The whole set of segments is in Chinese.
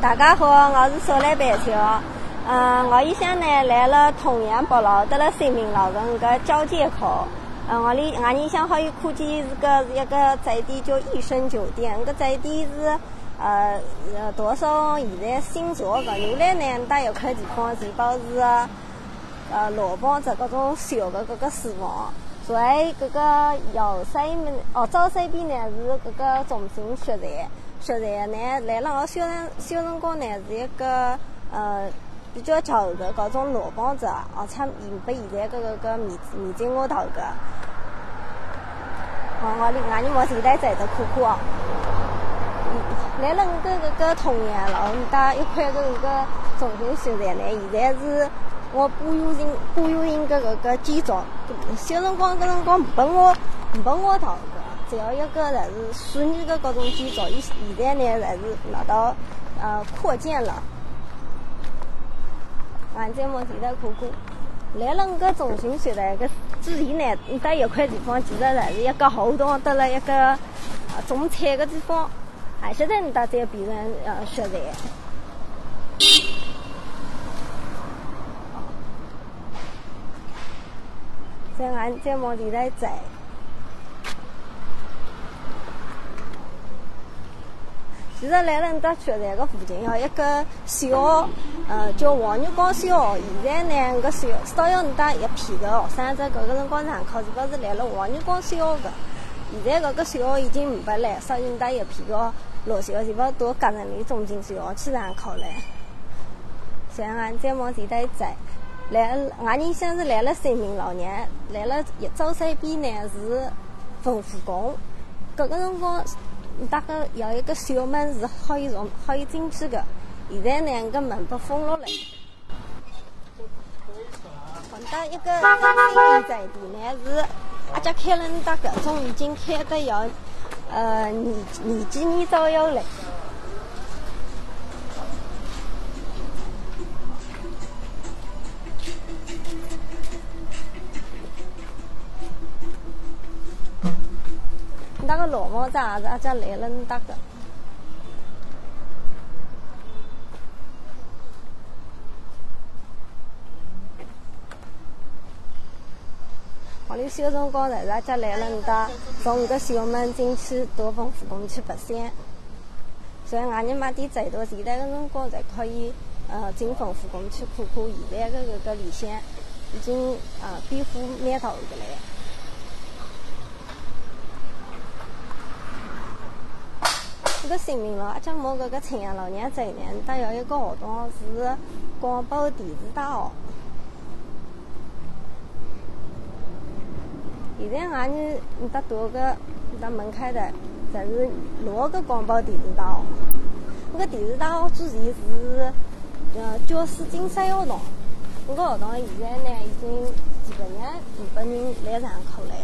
大家好，我是少来白桥。嗯，我以前呢来了同阳北路，得了新民路跟个交界口。嗯，我里俺里向好有看见是个一个宅地叫益生酒店，个宅地是呃呃多少现在新做的。原来呢，搭有块地方全部是呃老房子，各种小的各个书房。在这个右西面哦，左西边呢是这个中心血站，血站呢来了我小辰小辰光呢是一个呃比较旧的各种老房子，而且现不现在这个个面面积额头个。哦，我里俺里我现在在的看看哦，来了我个这个同阳路搭一块这个中心血站呢，现在是。我保有型保有型个个个建筑，小辰光个辰光没我没我到个，只要一个侪是数年个各种建筑，伊现在呢侪是拿到呃扩建了。俺再往前头看看，来了个中心区的个之前呢，你搭一块地方其实侪是一个后堂，得了一个种菜个地方，还现在你到这变成呃血站。在俺再往里头走，其实来了到血站个附近，有一个小，呃，叫黄月光小学。现在呢，个小少要你带一批个学生在搿个辰光上课，是不是来了黄月光小学个？现在搿个小学已经没了，少你带一批个老小，是不是到隔人里中心小学去上课了？在俺再往里头走。来，俺人想是来了三明老年，来了一早西边呢是文化宫，搿个辰光大概有一个小门是可以从可以进去的，现在两个门被封了碰到一个一个在地呢是阿家开了搭搿种已经开得要呃年年几年左右了。个老房子也是阿家来了搭的。我里小辰光侪是阿家来了你搭，从个小门进去到丰富宫去白相。所以俺人买点最多，现在个辰光才可以呃进丰富宫去看看。现在个搿个里向已经呃变化蛮大个嘞。这个新民路，阿家摸搿个青阳老娘在呢，搭有一个学堂是广播电视大学。现在俺呢，搭多个搭门开的，侪是老个广播电视大学。那个电视大学之前是呃教师竞赛学堂，那个学堂现在呢已经几百年没拨人来上课了。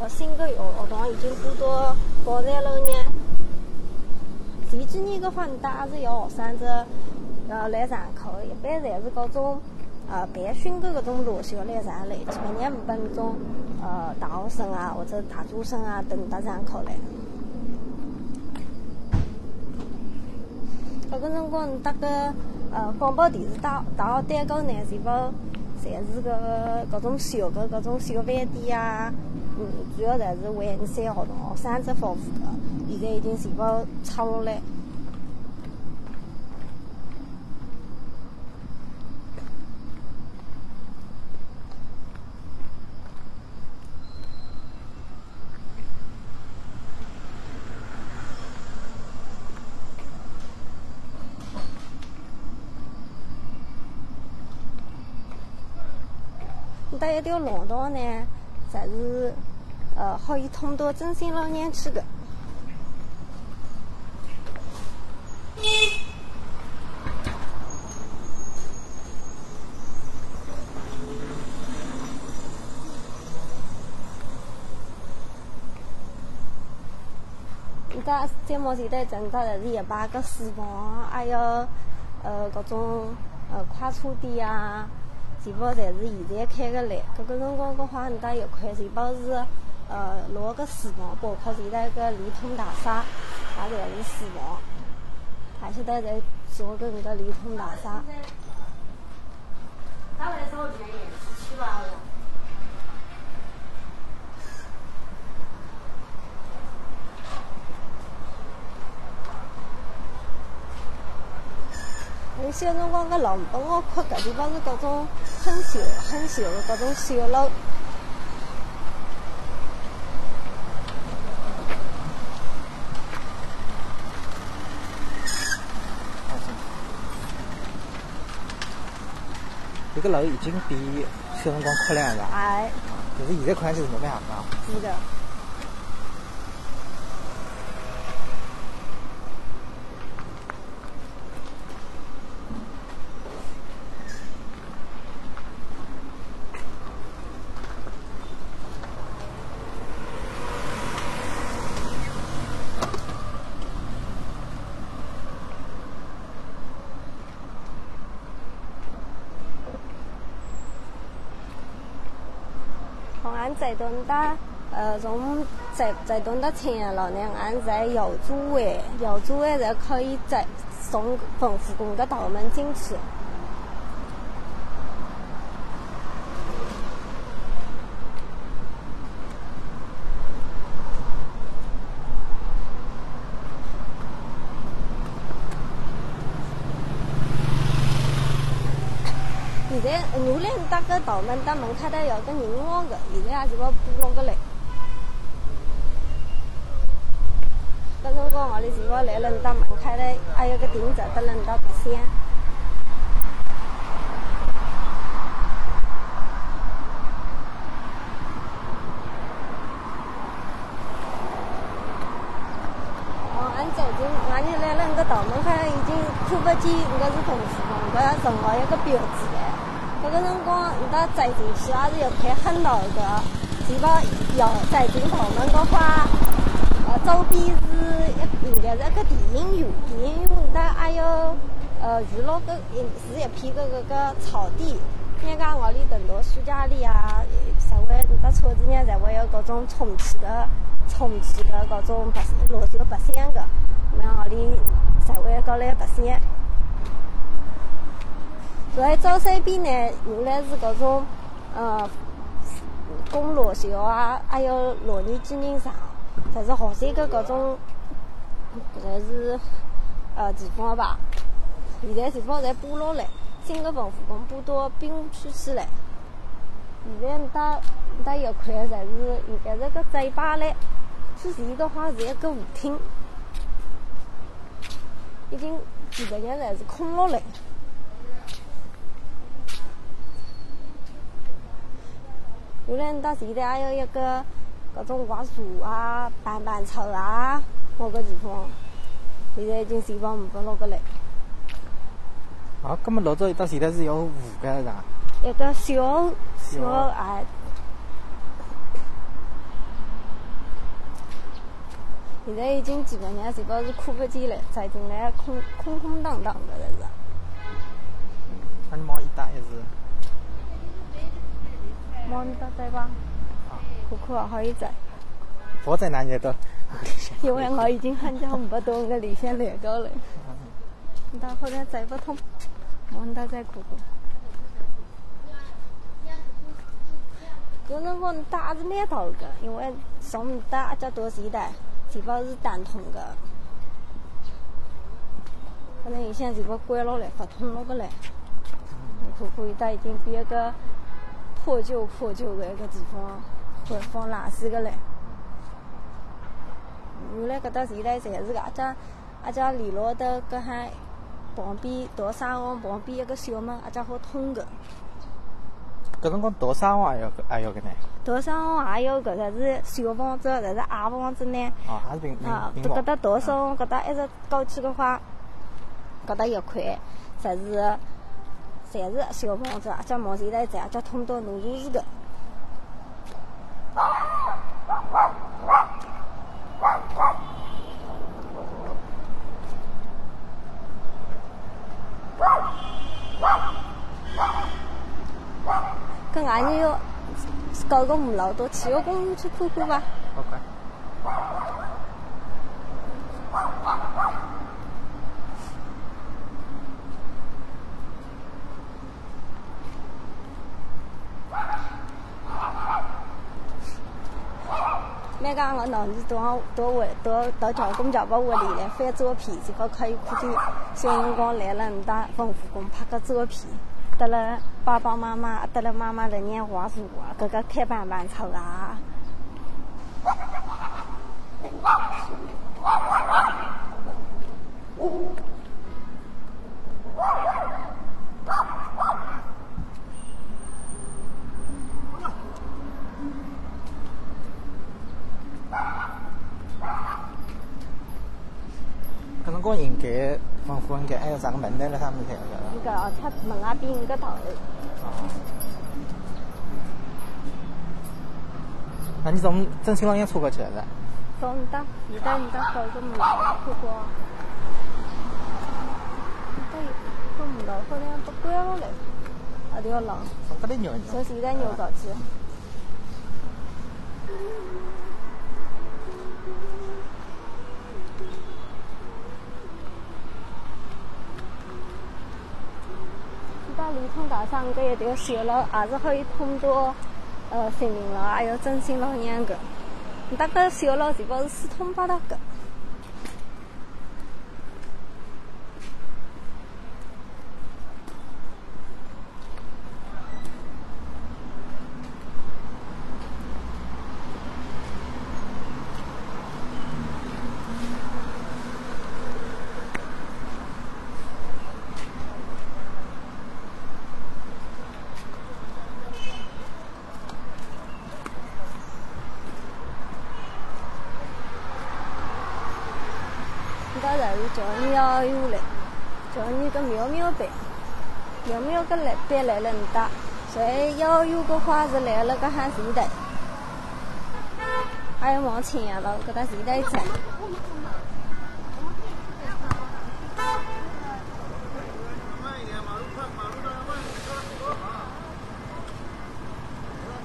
呃，新个学学堂已经搬到宝山路呢。前几年的话，你带是要学生子要来上课，一般侪是各种呃培训的搿种老小来上来，基本上没拨那种呃大学生啊或者大专生啊等搭上课来。搿个辰光你搭个呃广播电视大大学单个呢，全部侪是个搿种小个搿种小饭店啊，嗯，主要侪是为三学堂学生子服务个。现在已经全部拆落来。搭一条老道呢，才是呃，可以通到真心老娘去的。现在毛前头整到的是一排个四房，还有呃各种呃快车店啊，全部侪是现在开个来。搿个辰光个话，你搭一块全部是呃六个四房，包括现在个联通大厦，也侪是四房。还是在在做个那个联通大厦。他那时候建业七八了。小辰光个老本我看搿地方是搿种很小很小的搿种小楼。这个楼已经比小辰光漂亮了。哎。但是现在看就是没办法。是的。在东大，呃，从在在东大前了呢，俺在右主位，右主位才可以在送丰福宫的大门进去。牛栏搭个道门，大门口头有个人望的，现在还是要补落个嘞。刚刚讲我哩是要来了大门口的，还有个亭子，得轮到白相。哦，俺走进，俺就来了那个道门口，已经看不见那个是东四宫，搿任何一个标志嘞。那个辰光，你到主要是要开很老的。如果要再进道门的话，呃，周边是一应该是一个电影院，电影院那还有呃娱乐个是一片个个个草地。人家我里等到暑假里啊，才会你到车子呢才会有各种充气的、充气的各种白路就白相个，那我里才会过来白相。在早山边呢，原来是各种，呃，供罗秀啊，还有老年纪念场，侪是好些个搿种，侪是呃地方吧。现在地方侪搬落来，新个文化宫搬到滨湖区去了。现在搭搭一块，侪是应该是个嘴巴嘞。之前的话是一个舞厅，已经几百年侪是空落来。原来到现在还有一个各种挖树啊、板板草啊，某个地方，现在已经全部没不落个了。啊，那么老早到现在是有湖个是吧？一个小小哎，现在已经基本上全部是看不见了，再进来空空空荡荡的了是。忙到在吧？可可好一在。我在哪里都。因为我已经很久没到我理想来过了。到后来再不通，忙到在可可。有辰光打是蛮多的，因为上打这多时代，基本是单通的。可能以前全部关了嘞，不通了个嘞。苦苦一带已经变个。破旧破旧的一个地方，会放垃圾个嘞。原来搿搭现在侪是个阿家阿家连牢的搿哈旁边大沙王旁边一个小门，阿家好通个。搿辰光大沙王也要还要个呢？大沙王也要搿个是小房子，但是矮房子呢？哦，还是平平啊，搿搭大沙王搿搭一直过去个话，搿搭一块侪是。侪是小房子，阿家毛现在在阿家通到农场市的。跟俺女要搞个五楼到体育公园去看看吧。没讲我脑子多少多位多到叫公交把屋里来翻照片，这个可以看见小辰光来了你到文化宫拍个照片，得了爸爸妈妈，得了妈妈的年画书啊，这个开板板车啊。搿辰光应该文化应该还有啥个门台辣上面开个？这个出门外边搿头，哦。那你从真心老院出过去是？从搭现在你搭好个门出过，对，搿门路好像都关了嘞，啊条路，从搿里绕绕。从现在绕过去。到李通大上搿一条小路，也是可以通到呃新民路，还有真心老院搿。搭搿小路全部是四通八达的。叫你要有嘞，叫你个苗苗班，苗苗个来班来了你搭，所要有个话是来了个喊前台，还有往前呀了，搿搭前台站。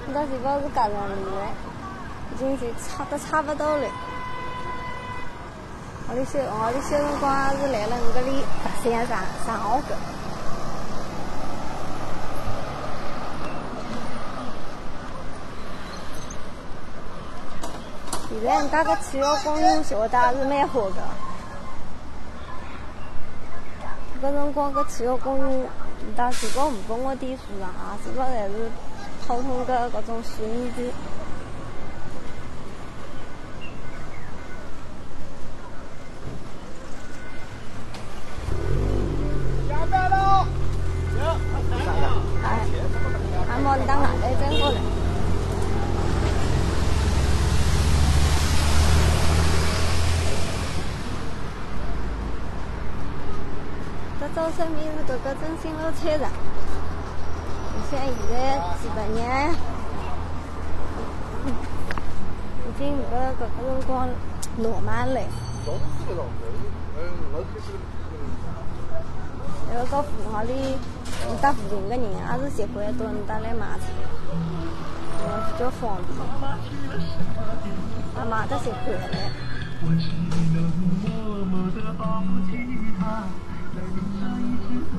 搿搭全部是家长里嘞，已经是差都差不多了。我的小我的小辰光是来了搿里特山上上学个。现在人家个体育公园小得也是蛮好个。搿辰光搿体育公园，人家全部勿拨我点数场啊，全部侪是普通个搿种水泥地。哎，还冇当外头整过来。这走身边是搿个真心路菜场，像现在几百年，已经搿搿个辰光落满了。那个附近里，你搭附近个人也是习惯到搭来买菜，嗯，比较方便，也买得习惯了。Thank you.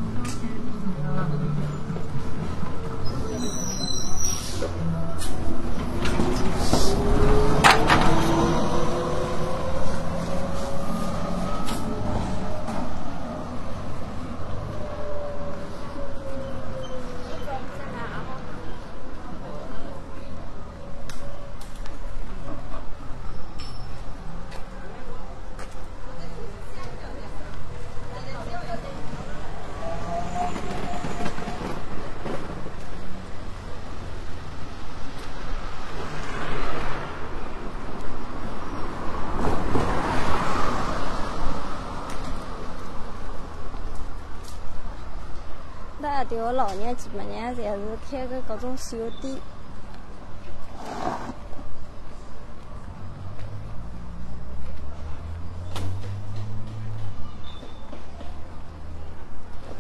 那条老年几百年侪是开个各种小店。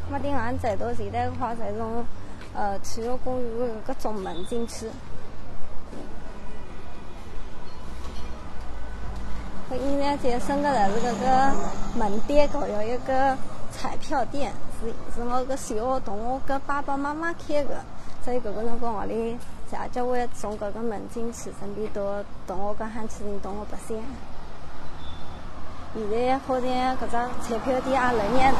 马丁俺走到现在的话，才从呃体育公园的搿种门进去。搿印象最深个的是搿个门店搞有一个彩票店，是是我个小学同学跟爸爸妈妈开个，所以搿个辰光屋里下叫我从搿个门进去身边到同学搿汉区人同我白相。现在好像搿只彩票店也来热闹。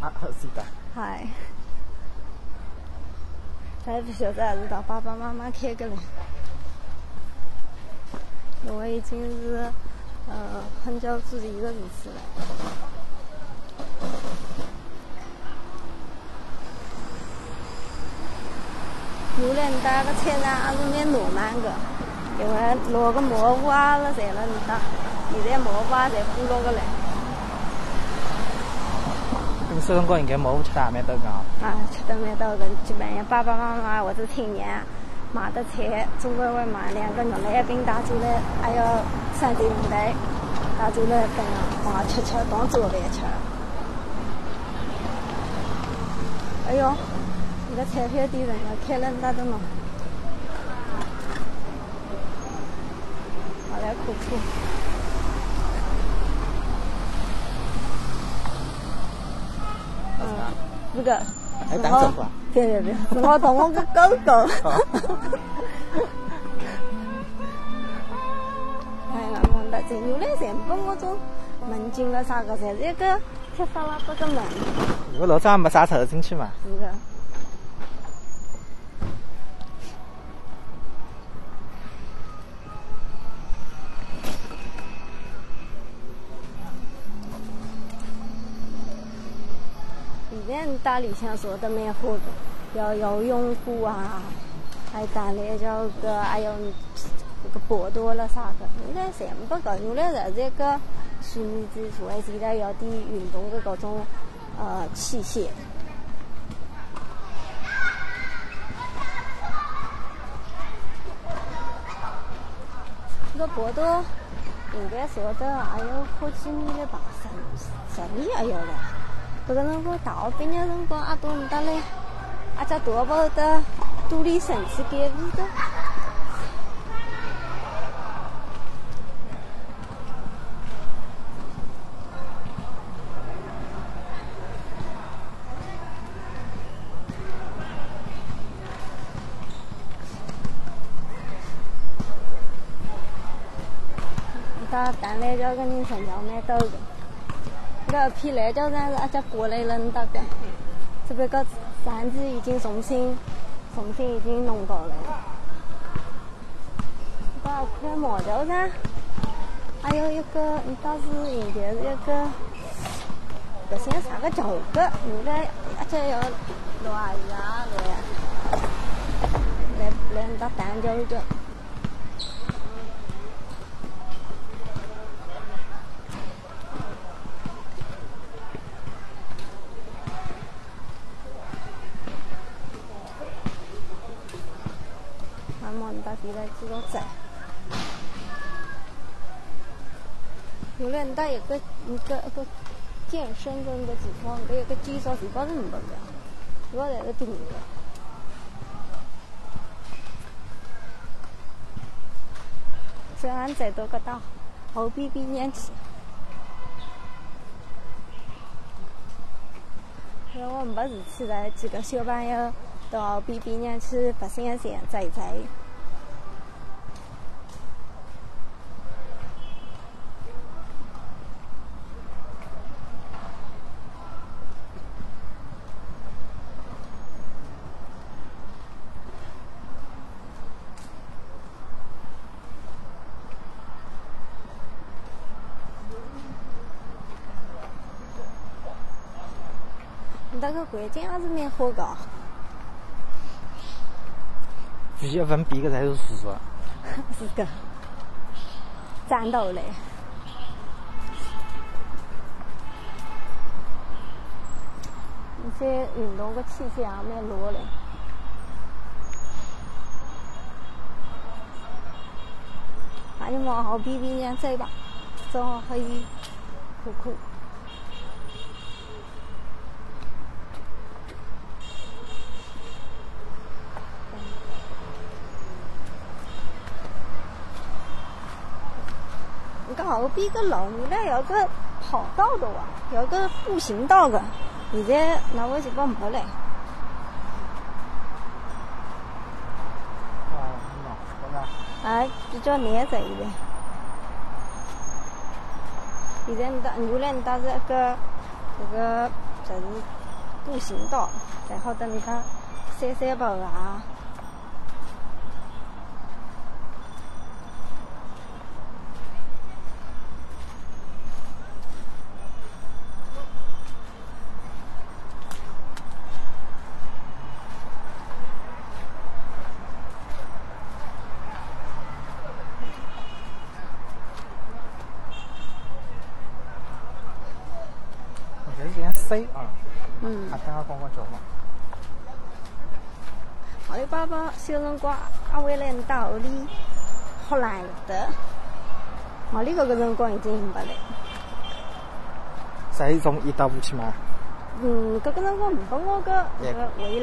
啊，是的。嗨。还不晓得还是到爸爸妈妈开个嘞，因为已经是呃很久之前的事体了。原来搭个菜场还是蛮浪漫的，因为落个蘑菇啊了侪了搭，现在蘑菇也侪破落个嘞。你小辰光应该蘑菇吃得也蛮多个啊，吃得蛮多个，基本上爸爸妈妈或者亲戚买的菜，总归会买两个牛腩饼带走来，还有三点五带带出来分啊，吃吃当早饭吃。哎呦，你个彩票店人家开了那的呢，好来苦苦。这个，还打走吧？对对对，是我同我个狗狗。哎呀，忙得真，原来全部我种门进了啥个，侪是一个贴沙拉这个门。我老早也没啥走进去嘛。是的。现在大里向做的蛮好的，要游泳馆啊，还打篮球个，还有那个跑道了啥的，现在全部搞，原来是一个水泥基础，还现在有点运动的各种呃器械。这个跑道应该做的还有好几米了吧，十十米还有了。搿个辰光大学毕业辰光，阿到你搭来，阿只大宝的独立神去改味的。打打篮球个人成交蛮多的。个批篮球场是阿家过来人搭的，这边个场地已经重新、重新已经弄到了。这块毛球场，还有一个，你倒是应该是一个，不像啥个球个，原来阿家有老阿姨啊来，来来打篮球的。现在知道在，原来你带一个一个个健身的那个地方，那个介绍地方是没的，主要在这顶的。这俺再多个大后边边念去，因为我没事去来几个小朋友到后边边念去白相相，走走。那个环境还是蛮好的。五月份比个才是叔叔。是的，战斗嘞。一些运动的器械也蛮多嘞。那你往后边边走吧，正好可以看看。后边个路原来有个跑道的哇，有个步行道的，现在那微信包没了。哦，喏，是吧？啊，比较难在现在。现在你到原来你到这个这个就是步行道，然后等你讲散散步啊。我觉得有点塞啊，嗯还，等下光光脚嘛。阿里巴巴小辰光阿回来你到屋里好难得，我里搿个辰光已经没了。侪从一到五去吗。嗯，这个辰光没拨我个围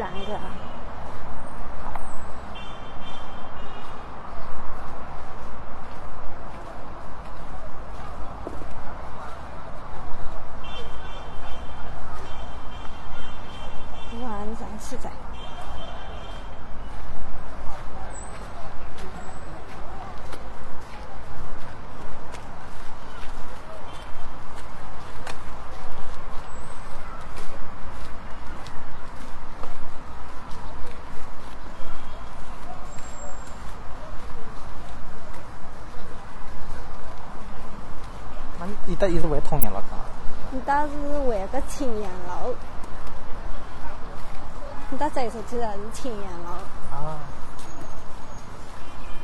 你搭伊是回通阳了噶？你当时回个青阳楼，你搭走出去的是青阳楼。啊。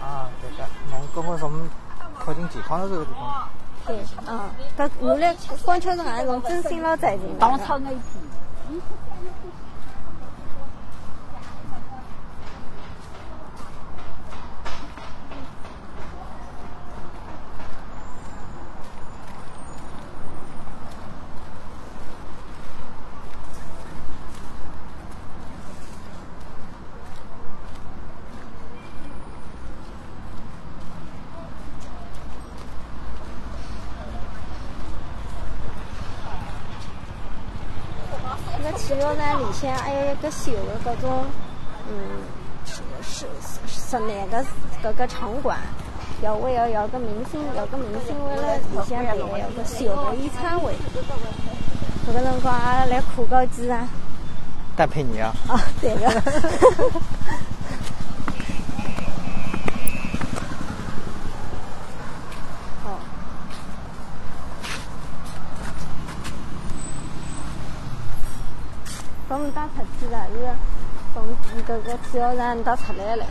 啊，对个，侬刚刚从靠近健康的这个地方。对，嗯，搿原来光桥城也是从真心老在进来的。那一批。那个汽油站里向还有一个小的各种，嗯，是是室内的各个场馆，要为要要个明星，要个明星为了里向办有个小的演唱会。搿个辰光也来看高几场。搭配你啊。啊，对个。好。从打出去了，是从搿个体育场打出来了。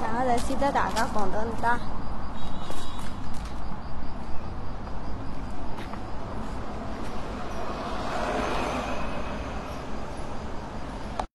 然后在记得大家讲到你打。